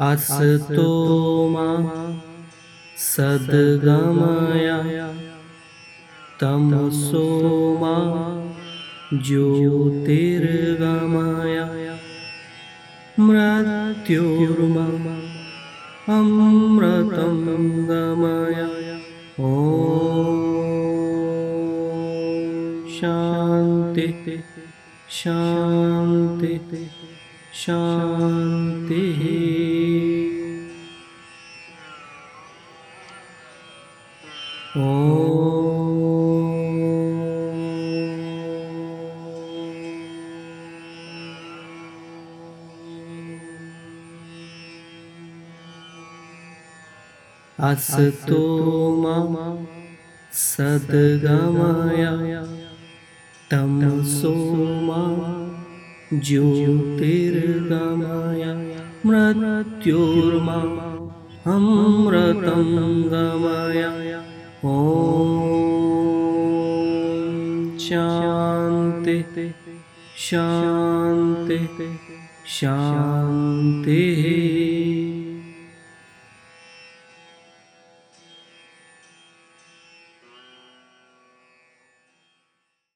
असतो मा सद्गमय तमसो मा ज्योतिर्गमय अमृतं गमय। ॐ शान्ति। शान्ति। शान्तिः असतो मम सद्गमय तमसो मा ज्योतिर्गमय मृत्युर्मा अमृतं गमय। ॐ शान्ति शान्ति शान्तिः